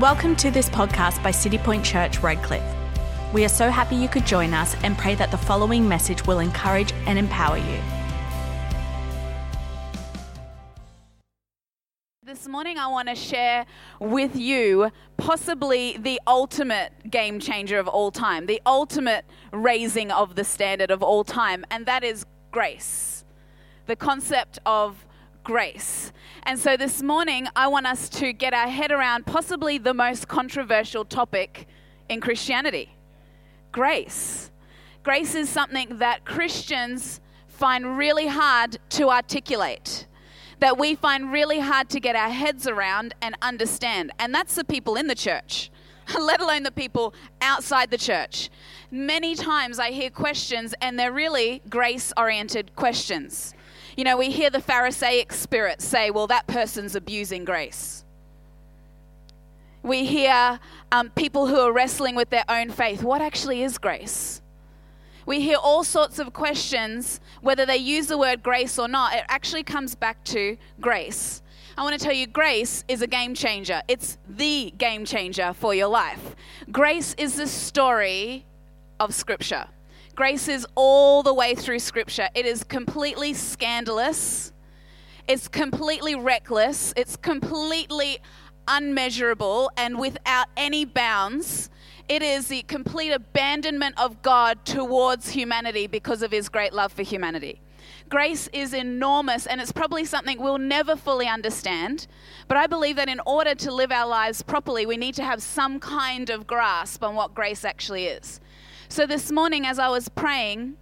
Welcome to this podcast by City Point Church, Redcliffe. We are so happy you could join us and pray that the following message will encourage and empower you. This morning, I want to share with you possibly the ultimate game changer of all time, the ultimate raising of the standard of all time, and that is grace. The concept of grace. And so this morning, I want us to get our head around possibly the most controversial topic in Christianity grace. Grace is something that Christians find really hard to articulate, that we find really hard to get our heads around and understand. And that's the people in the church, let alone the people outside the church. Many times I hear questions, and they're really grace oriented questions. You know, we hear the Pharisaic spirit say, well, that person's abusing grace. We hear um, people who are wrestling with their own faith. What actually is grace? We hear all sorts of questions, whether they use the word grace or not. It actually comes back to grace. I want to tell you, grace is a game changer. It's the game changer for your life. Grace is the story of Scripture. Grace is all the way through Scripture. It is completely scandalous, it's completely reckless, it's completely unmeasurable and without any bounds. It is the complete abandonment of God towards humanity because of his great love for humanity. Grace is enormous and it's probably something we'll never fully understand. But I believe that in order to live our lives properly, we need to have some kind of grasp on what grace actually is. So this morning, as I was praying,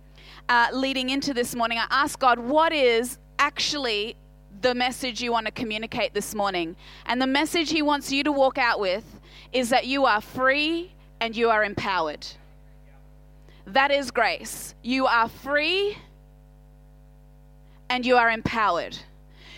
uh, leading into this morning, I asked God, what is actually the message you want to communicate this morning? And the message He wants you to walk out with is that you are free and you are empowered. That is grace. You are free and you are empowered.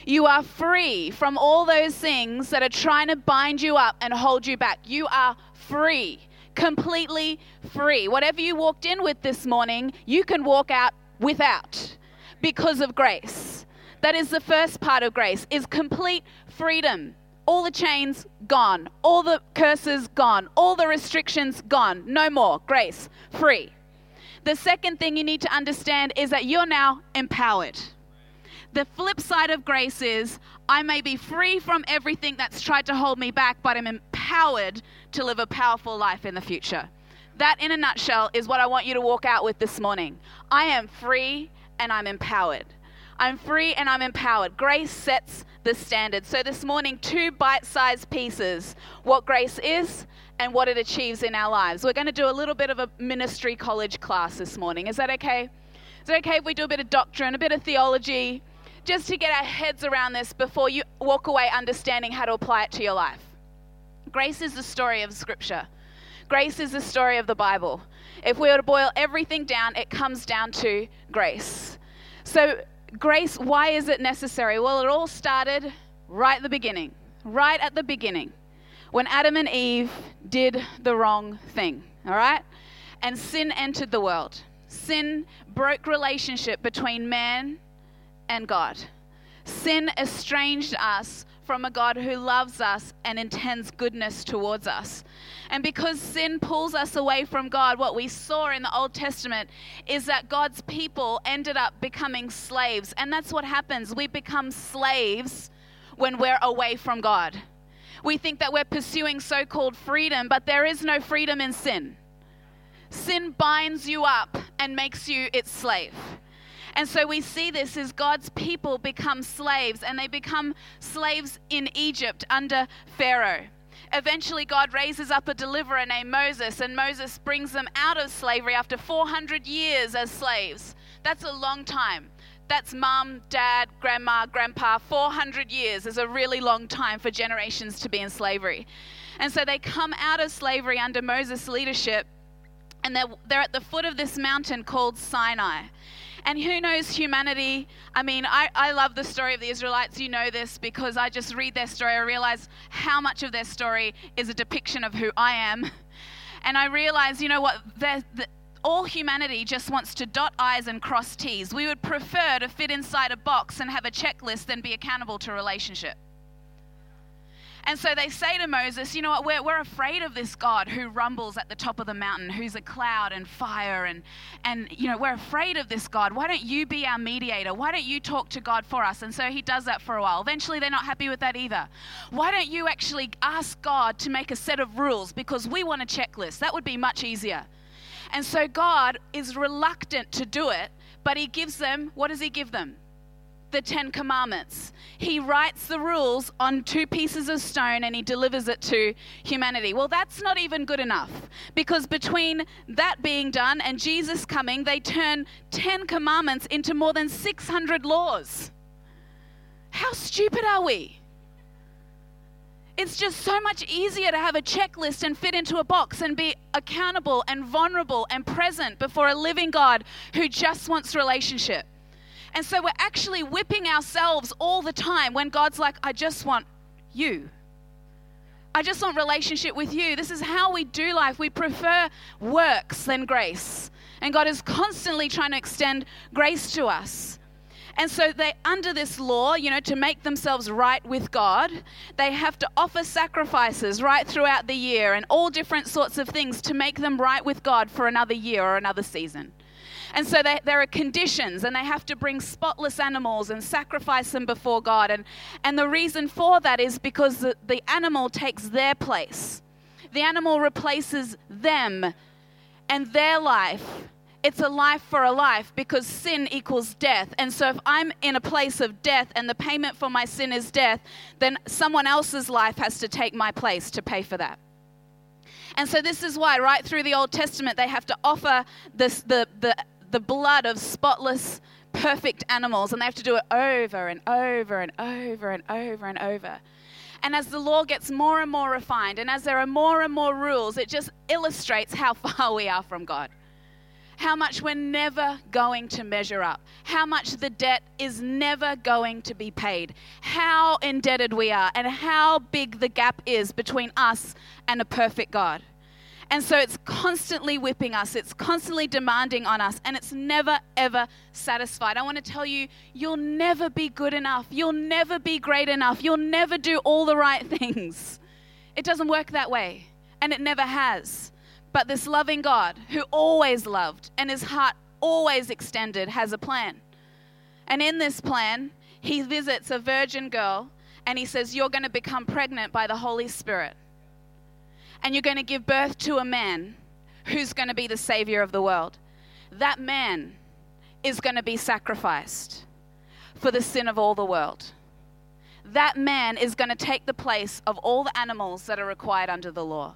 You are free from all those things that are trying to bind you up and hold you back. You are free completely free. Whatever you walked in with this morning, you can walk out without because of grace. That is the first part of grace is complete freedom. All the chains gone, all the curses gone, all the restrictions gone. No more. Grace, free. The second thing you need to understand is that you're now empowered. The flip side of grace is I may be free from everything that's tried to hold me back, but I'm empowered to live a powerful life in the future. That, in a nutshell, is what I want you to walk out with this morning. I am free and I'm empowered. I'm free and I'm empowered. Grace sets the standard. So, this morning, two bite sized pieces what grace is and what it achieves in our lives. We're going to do a little bit of a ministry college class this morning. Is that okay? Is it okay if we do a bit of doctrine, a bit of theology, just to get our heads around this before you walk away understanding how to apply it to your life? Grace is the story of Scripture. Grace is the story of the Bible. If we were to boil everything down, it comes down to grace. So, grace, why is it necessary? Well, it all started right at the beginning. Right at the beginning. When Adam and Eve did the wrong thing, all right? And sin entered the world. Sin broke relationship between man and God. Sin estranged us from a God who loves us and intends goodness towards us. And because sin pulls us away from God, what we saw in the Old Testament is that God's people ended up becoming slaves. And that's what happens. We become slaves when we're away from God. We think that we're pursuing so called freedom, but there is no freedom in sin. Sin binds you up and makes you its slave. And so we see this as God's people become slaves, and they become slaves in Egypt under Pharaoh. Eventually, God raises up a deliverer named Moses, and Moses brings them out of slavery after 400 years as slaves. That's a long time. That's mom, dad, grandma, grandpa. 400 years is a really long time for generations to be in slavery. And so they come out of slavery under Moses' leadership, and they're, they're at the foot of this mountain called Sinai. And who knows humanity? I mean, I, I love the story of the Israelites. You know this because I just read their story. I realize how much of their story is a depiction of who I am. And I realize, you know what? The, all humanity just wants to dot I's and cross T's. We would prefer to fit inside a box and have a checklist than be accountable to relationship. And so they say to Moses, You know what? We're, we're afraid of this God who rumbles at the top of the mountain, who's a cloud and fire. And, and, you know, we're afraid of this God. Why don't you be our mediator? Why don't you talk to God for us? And so he does that for a while. Eventually, they're not happy with that either. Why don't you actually ask God to make a set of rules? Because we want a checklist. That would be much easier. And so God is reluctant to do it, but he gives them, what does he give them? The Ten Commandments. He writes the rules on two pieces of stone and he delivers it to humanity. Well, that's not even good enough because between that being done and Jesus coming, they turn 10 commandments into more than 600 laws. How stupid are we? It's just so much easier to have a checklist and fit into a box and be accountable and vulnerable and present before a living God who just wants relationship. And so we're actually whipping ourselves all the time when God's like, I just want you. I just want relationship with you. This is how we do life. We prefer works than grace. And God is constantly trying to extend grace to us. And so they under this law, you know, to make themselves right with God, they have to offer sacrifices right throughout the year and all different sorts of things to make them right with God for another year or another season. And so they, there are conditions, and they have to bring spotless animals and sacrifice them before God. And, and the reason for that is because the, the animal takes their place, the animal replaces them and their life. It's a life for a life because sin equals death. And so, if I'm in a place of death and the payment for my sin is death, then someone else's life has to take my place to pay for that. And so, this is why, right through the Old Testament, they have to offer this, the, the the blood of spotless, perfect animals, and they have to do it over and over and over and over and over. And as the law gets more and more refined, and as there are more and more rules, it just illustrates how far we are from God. How much we're never going to measure up. How much the debt is never going to be paid. How indebted we are, and how big the gap is between us and a perfect God. And so it's constantly whipping us, it's constantly demanding on us, and it's never, ever satisfied. I want to tell you, you'll never be good enough. You'll never be great enough. You'll never do all the right things. It doesn't work that way, and it never has. But this loving God, who always loved and his heart always extended, has a plan. And in this plan, he visits a virgin girl and he says, You're going to become pregnant by the Holy Spirit and you're going to give birth to a man who's going to be the savior of the world. That man is going to be sacrificed for the sin of all the world. That man is going to take the place of all the animals that are required under the law.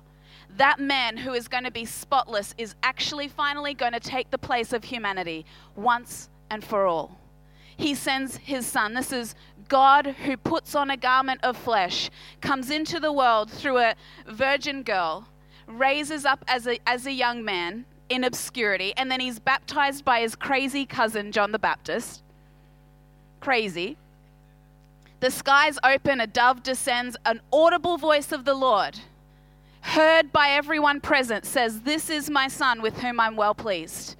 That man who is going to be spotless is actually finally going to take the place of humanity once and for all. He sends his son. This is God who puts on a garment of flesh, comes into the world through a virgin girl, raises up as a, as a young man in obscurity, and then he's baptized by his crazy cousin, John the Baptist. Crazy. The skies open, a dove descends, an audible voice of the Lord, heard by everyone present, says, This is my son with whom I'm well pleased.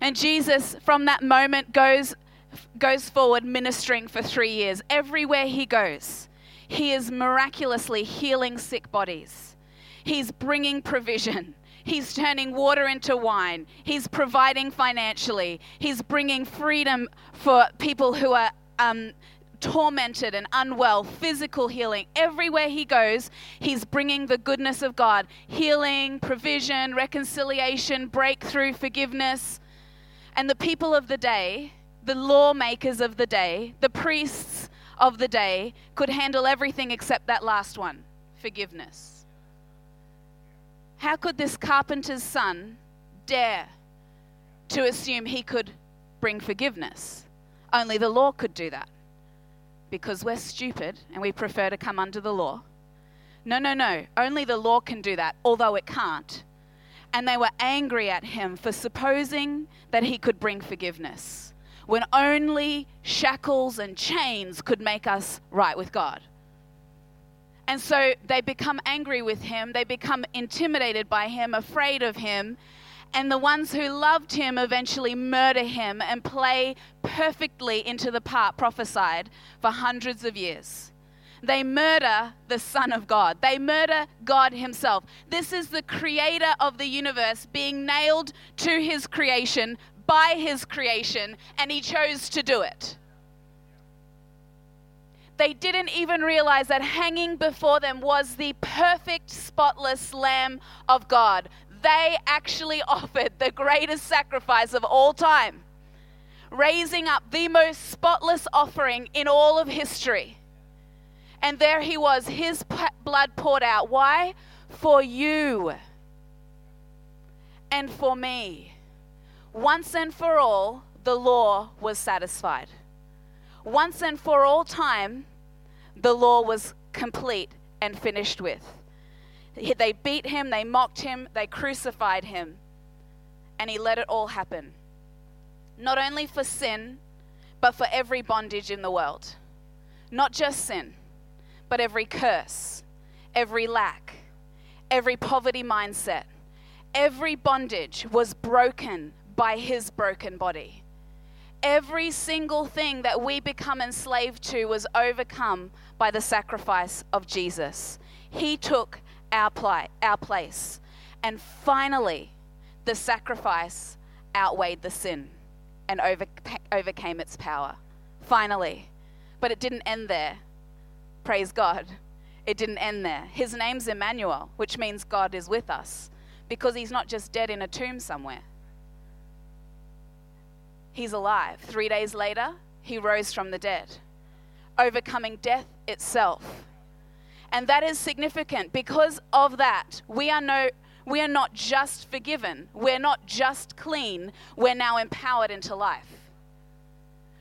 And Jesus, from that moment, goes goes forward ministering for three years. Everywhere he goes, he is miraculously healing sick bodies. He's bringing provision. He's turning water into wine. He's providing financially. He's bringing freedom for people who are um, tormented and unwell, physical healing. Everywhere he goes, he's bringing the goodness of God healing, provision, reconciliation, breakthrough, forgiveness. And the people of the day the lawmakers of the day, the priests of the day, could handle everything except that last one forgiveness. How could this carpenter's son dare to assume he could bring forgiveness? Only the law could do that because we're stupid and we prefer to come under the law. No, no, no. Only the law can do that, although it can't. And they were angry at him for supposing that he could bring forgiveness when only shackles and chains could make us right with God. And so they become angry with him, they become intimidated by him, afraid of him. And the ones who loved him eventually murder him and play perfectly into the part prophesied for hundreds of years. they murder the Son of God. They murder God Himself. This is the creator of the universe being nailed to His creation by His creation, and He chose to do it. They didn't even realize that hanging before them was the perfect, spotless Lamb of God. They actually offered the greatest sacrifice of all time, raising up the most spotless offering in all of history and there he was, his blood poured out. Why? For you and for me. Once and for all, the law was satisfied. Once and for all time, the law was complete and finished with. They beat him, they mocked him, they crucified him, and he let it all happen. Not only for sin, but for every bondage in the world. Not just sin, but every curse, every lack, every poverty mindset, every bondage was broken by his broken body. Every single thing that we become enslaved to was overcome by the sacrifice of Jesus. He took our, pli- our place. And finally, the sacrifice outweighed the sin and over- overcame its power. Finally. But it didn't end there. Praise God. It didn't end there. His name's Emmanuel, which means God is with us, because he's not just dead in a tomb somewhere. He's alive. Three days later, he rose from the dead, overcoming death itself. And that is significant. Because of that, we are no we are not just forgiven. We're not just clean. We're now empowered into life.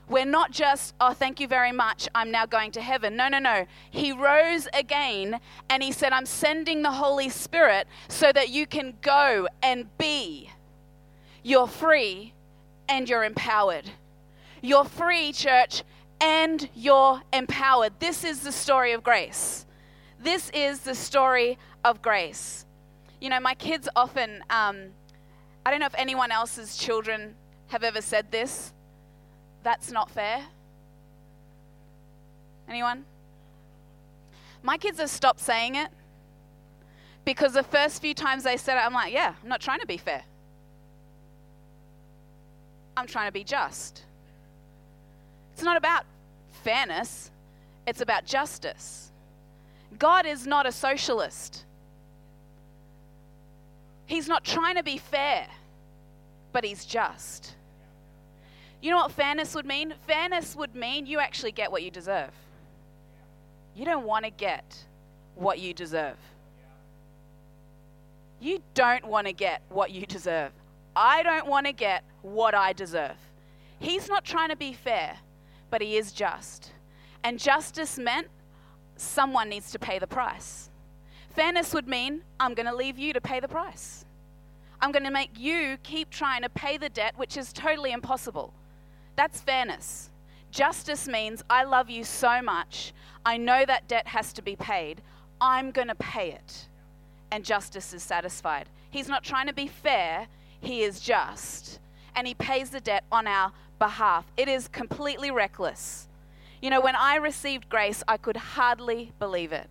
We're not just, oh, thank you very much, I'm now going to heaven. No, no, no. He rose again and he said, I'm sending the Holy Spirit so that you can go and be. You're free and you're empowered. You're free, church, and you're empowered. This is the story of grace. This is the story of grace. You know, my kids often, um, I don't know if anyone else's children have ever said this that's not fair? Anyone? My kids have stopped saying it because the first few times they said it, I'm like, yeah, I'm not trying to be fair. I'm trying to be just. It's not about fairness, it's about justice. God is not a socialist. He's not trying to be fair, but He's just. You know what fairness would mean? Fairness would mean you actually get what you deserve. You don't want to get what you deserve. You don't want to get what you deserve. I don't want to get what I deserve. He's not trying to be fair, but he is just. And justice meant someone needs to pay the price. Fairness would mean I'm going to leave you to pay the price. I'm going to make you keep trying to pay the debt, which is totally impossible. That's fairness. Justice means I love you so much, I know that debt has to be paid. I'm going to pay it. And justice is satisfied. He's not trying to be fair, he is just. And he pays the debt on our behalf. It is completely reckless. You know, when I received grace, I could hardly believe it.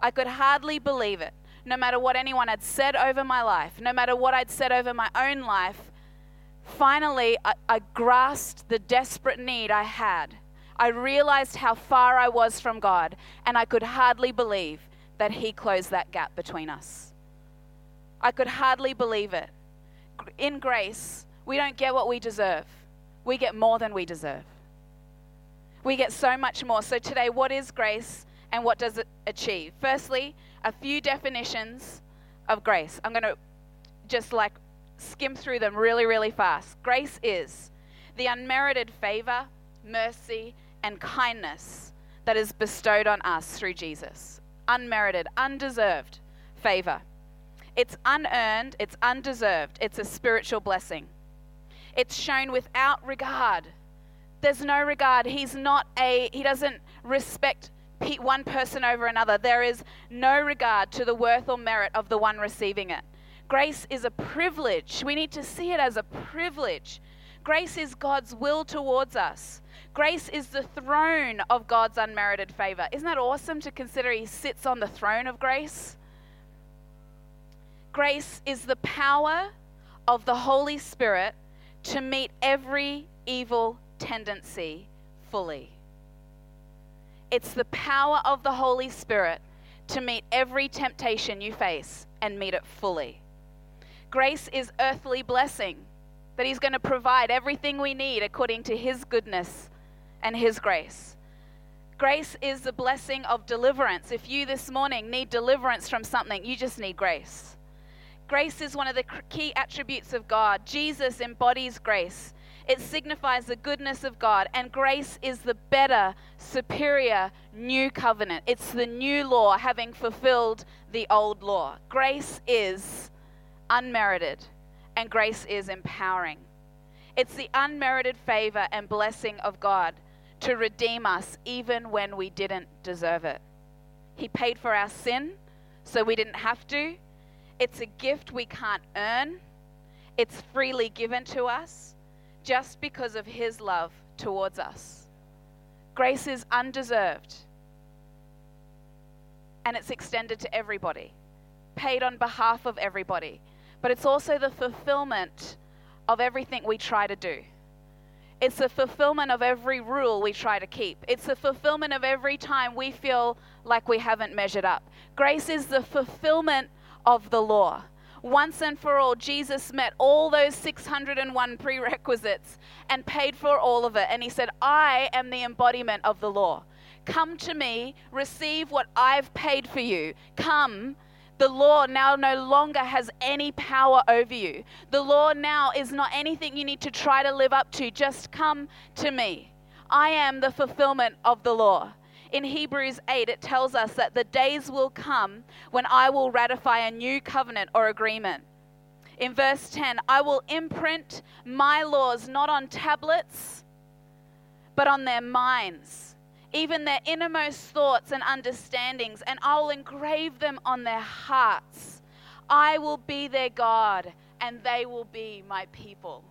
I could hardly believe it. No matter what anyone had said over my life, no matter what I'd said over my own life, Finally, I, I grasped the desperate need I had. I realized how far I was from God, and I could hardly believe that He closed that gap between us. I could hardly believe it. In grace, we don't get what we deserve, we get more than we deserve. We get so much more. So, today, what is grace and what does it achieve? Firstly, a few definitions of grace. I'm going to just like skim through them really, really fast. Grace is the unmerited favor, mercy, and kindness that is bestowed on us through Jesus. Unmerited, undeserved favor. It's unearned, it's undeserved, it's a spiritual blessing. It's shown without regard. There's no regard. He's not a, he doesn't respect one person over another. There is no regard to the worth or merit of the one receiving it. Grace is a privilege. We need to see it as a privilege. Grace is God's will towards us. Grace is the throne of God's unmerited favor. Isn't that awesome to consider He sits on the throne of grace? Grace is the power of the Holy Spirit to meet every evil tendency fully. It's the power of the Holy Spirit to meet every temptation you face and meet it fully. Grace is earthly blessing, that He's going to provide everything we need according to His goodness and His grace. Grace is the blessing of deliverance. If you this morning need deliverance from something, you just need grace. Grace is one of the key attributes of God. Jesus embodies grace. It signifies the goodness of God, and grace is the better, superior new covenant. It's the new law having fulfilled the old law. Grace is unmerited, and grace is empowering. It's the unmerited favor and blessing of God to redeem us even when we didn't deserve it. He paid for our sin so we didn't have to. It's a gift we can't earn, it's freely given to us just because of His love towards us. Grace is undeserved and it's extended to everybody, paid on behalf of everybody. But it's also the fulfillment of everything we try to do. It's the fulfillment of every rule we try to keep. It's the fulfillment of every time we feel like we haven't measured up. Grace is the fulfillment of the law once and for all, Jesus met all those 601 prerequisites and paid for all of it. And he said, I am the embodiment of the law. Come to me, receive what I've paid for you. Come. The law now no longer has any power over you. The law now is not anything you need to try to live up to. Just come to me. I am the fulfillment of the law in Hebrews 8, it tells us that the days will come when I will ratify a new covenant or agreement. In verse 10, I will imprint my laws not on tablets, but on their minds, even their innermost thoughts and understandings, and I will engrave them on their hearts. I will be their God, and they will be my people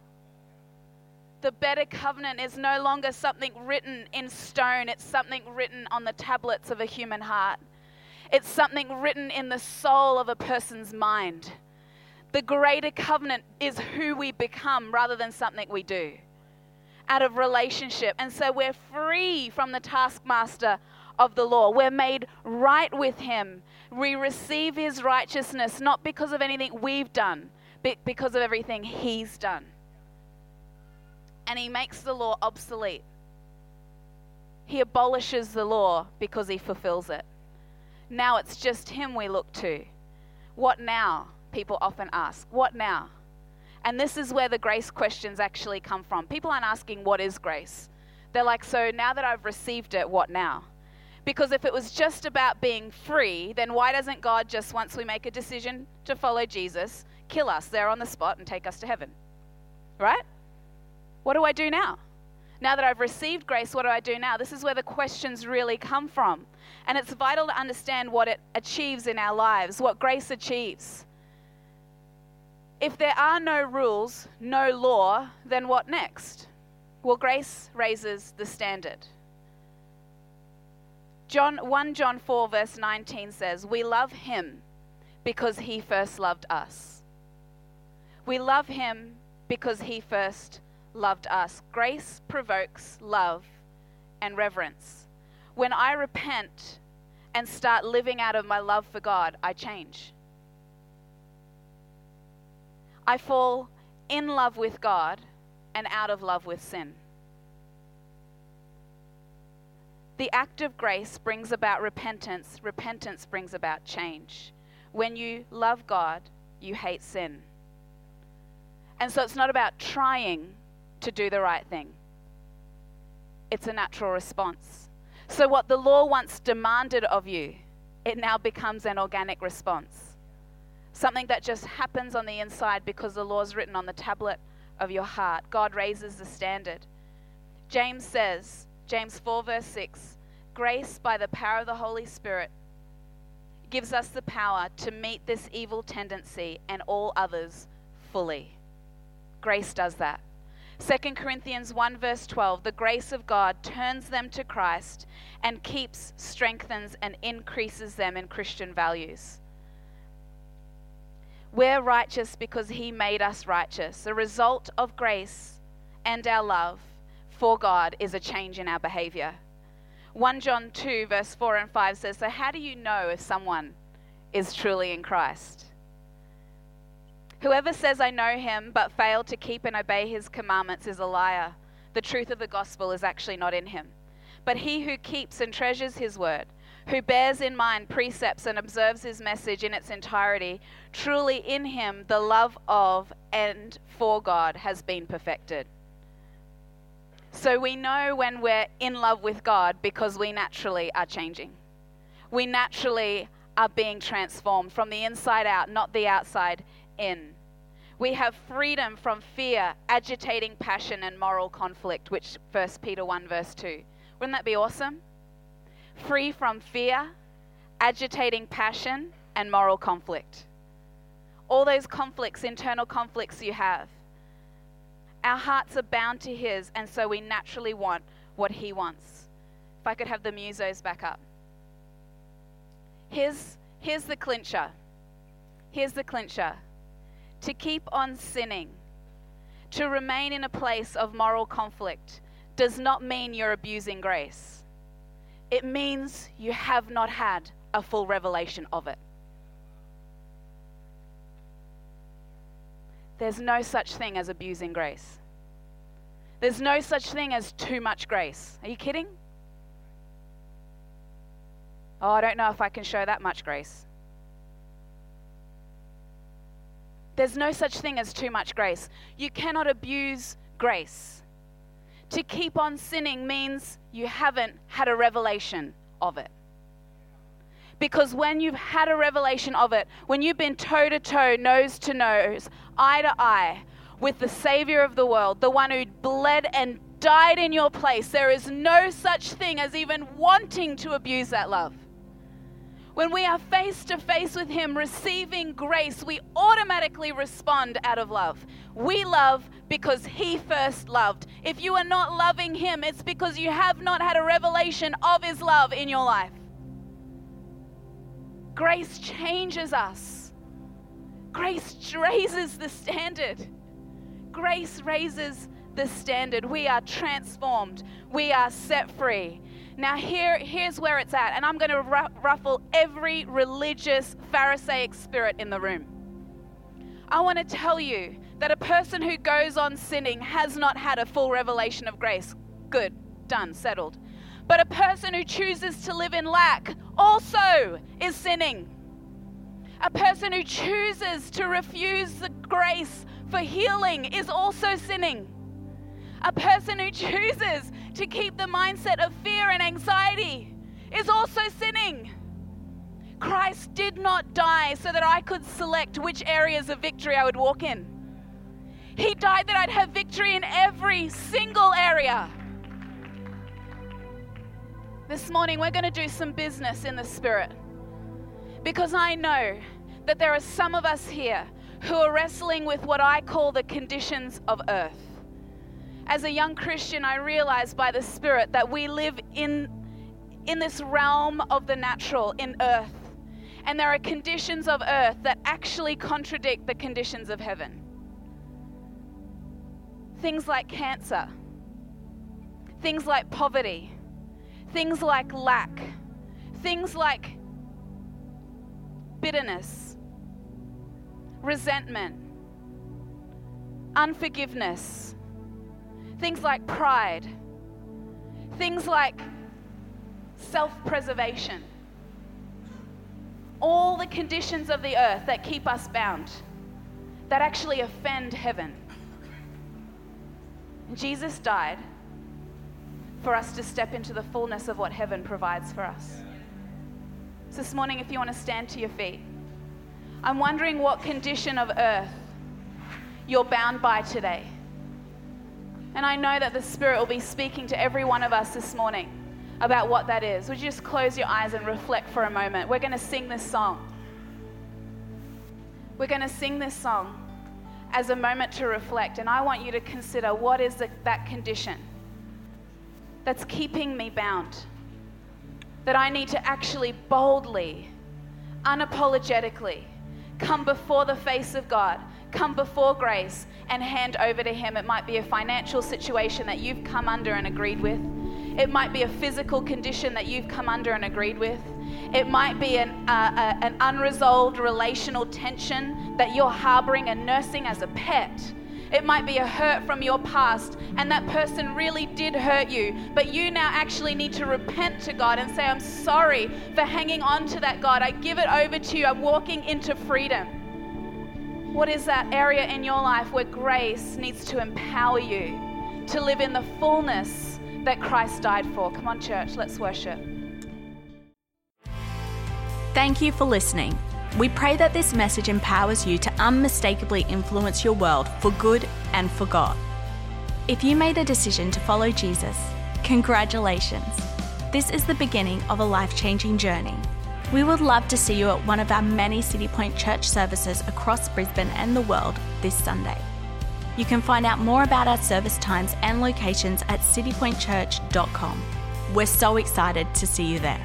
the better covenant is no longer something written in stone, it's something written on the tablets of a human heart. It's something written in the soul of a person's mind. The greater covenant is who we become rather than something we do out of relationship. And so we're free from the taskmaster of the law. We're made right with him. We receive his righteousness not because of anything we've done, but because of everything he's done and he makes the law obsolete. He abolishes the law because he fulfills it. Now it's just him we look to. What now? People often ask. What now? And this is where the grace questions actually come from. People aren't asking, What is grace? They're like, So now that I've received it, what now? Because if it was just about being free, then why doesn't God just, once we make a decision to follow Jesus, kill us there on the spot and take us to heaven? Right? What do I do now? Now that I've received grace, what do I do now? This is where the questions really come from. And it's vital to understand what it achieves in our lives, what grace achieves. If there are no rules, no law, then what next? Well, grace raises the standard. John 1 John 4 verse 19 says, "We love him because he first loved us." We love him because he first loved us. Grace provokes love and reverence. When I repent and start living out of my love for God, I change. I fall in love with God and out of love with sin. The act of grace brings about repentance, repentance brings about change. When you love God, you hate sin. And so it's not about trying to do the right thing. It's a natural response. So, what the law once demanded of you, it now becomes an organic response. Something that just happens on the inside because the law is written on the tablet of your heart. God raises the standard. James says, James 4, verse 6, grace by the power of the Holy Spirit gives us the power to meet this evil tendency and all others fully. Grace does that. 2 Corinthians 1, verse 12 the grace of God turns them to Christ and keeps, strengthens, and increases them in Christian values. We're righteous because He made us righteous. The result of grace and our love for God is a change in our behavior. 1 John 2, verse 4 and 5 says, So, how do you know if someone is truly in Christ? Whoever says, I know him, but fail to keep and obey his commandments is a liar. The truth of the gospel is actually not in him. But he who keeps and treasures his word, who bears in mind precepts and observes his message in its entirety, truly in him the love of and for God has been perfected. So we know when we're in love with God because we naturally are changing. We naturally are being transformed from the inside out, not the outside in. We have freedom from fear, agitating passion, and moral conflict, which 1 Peter 1, verse 2. Wouldn't that be awesome? Free from fear, agitating passion, and moral conflict. All those conflicts, internal conflicts you have. Our hearts are bound to His, and so we naturally want what He wants. If I could have the musos back up. Here's, here's the clincher. Here's the clincher. To keep on sinning, to remain in a place of moral conflict, does not mean you're abusing grace. It means you have not had a full revelation of it. There's no such thing as abusing grace. There's no such thing as too much grace. Are you kidding? Oh, I don't know if I can show that much grace. There's no such thing as too much grace. You cannot abuse grace. To keep on sinning means you haven't had a revelation of it. Because when you've had a revelation of it, when you've been toe to toe, nose to nose, eye to eye with the Savior of the world, the one who bled and died in your place, there is no such thing as even wanting to abuse that love. When we are face to face with Him, receiving grace, we automatically respond out of love. We love because He first loved. If you are not loving Him, it's because you have not had a revelation of His love in your life. Grace changes us, grace raises the standard. Grace raises the standard. We are transformed, we are set free. Now, here, here's where it's at, and I'm going to ruffle every religious Pharisaic spirit in the room. I want to tell you that a person who goes on sinning has not had a full revelation of grace. Good, done, settled. But a person who chooses to live in lack also is sinning. A person who chooses to refuse the grace for healing is also sinning. A person who chooses to keep the mindset of fear and anxiety is also sinning. Christ did not die so that I could select which areas of victory I would walk in. He died that I'd have victory in every single area. This morning, we're going to do some business in the Spirit because I know that there are some of us here who are wrestling with what I call the conditions of earth as a young Christian, I realized by the Spirit that we live in, in this realm of the natural, in earth. And there are conditions of earth that actually contradict the conditions of heaven. Things like cancer, things like poverty, things like lack, things like bitterness, resentment, unforgiveness Things like pride, things like self preservation, all the conditions of the earth that keep us bound, that actually offend heaven. Jesus died for us to step into the fullness of what heaven provides for us. So, this morning, if you want to stand to your feet, I'm wondering what condition of earth you're bound by today. And I know that the Spirit will be speaking to every one of us this morning about what that is. Would you just close your eyes and reflect for a moment? We're going to sing this song. We're going to sing this song as a moment to reflect, and I want you to consider what is the, that condition that's keeping me bound. That I need to actually boldly, unapologetically come before the face of God, come before grace, and hand over to Him. It might be a financial situation that you've come under and agreed with. It might be a physical condition that you've come under and agreed with. It might be an, uh, an unresolved relational tension that you're harboring and nursing as a pet. It might be a hurt from your past, and that person really did hurt you, but you now actually need to repent to God and say, I'm sorry for hanging on to that, God. I give it over to you. I'm walking into freedom. What is that area in your life where grace needs to empower you to live in the fullness that Christ died for? Come on, church, let's worship. Thank you for listening. We pray that this message empowers you to unmistakably influence your world for good and for God. If you made a decision to follow Jesus, congratulations. This is the beginning of a life changing journey. We would love to see you at one of our many City Point church services across Brisbane and the world this Sunday. You can find out more about our service times and locations at citypointchurch.com. We're so excited to see you there.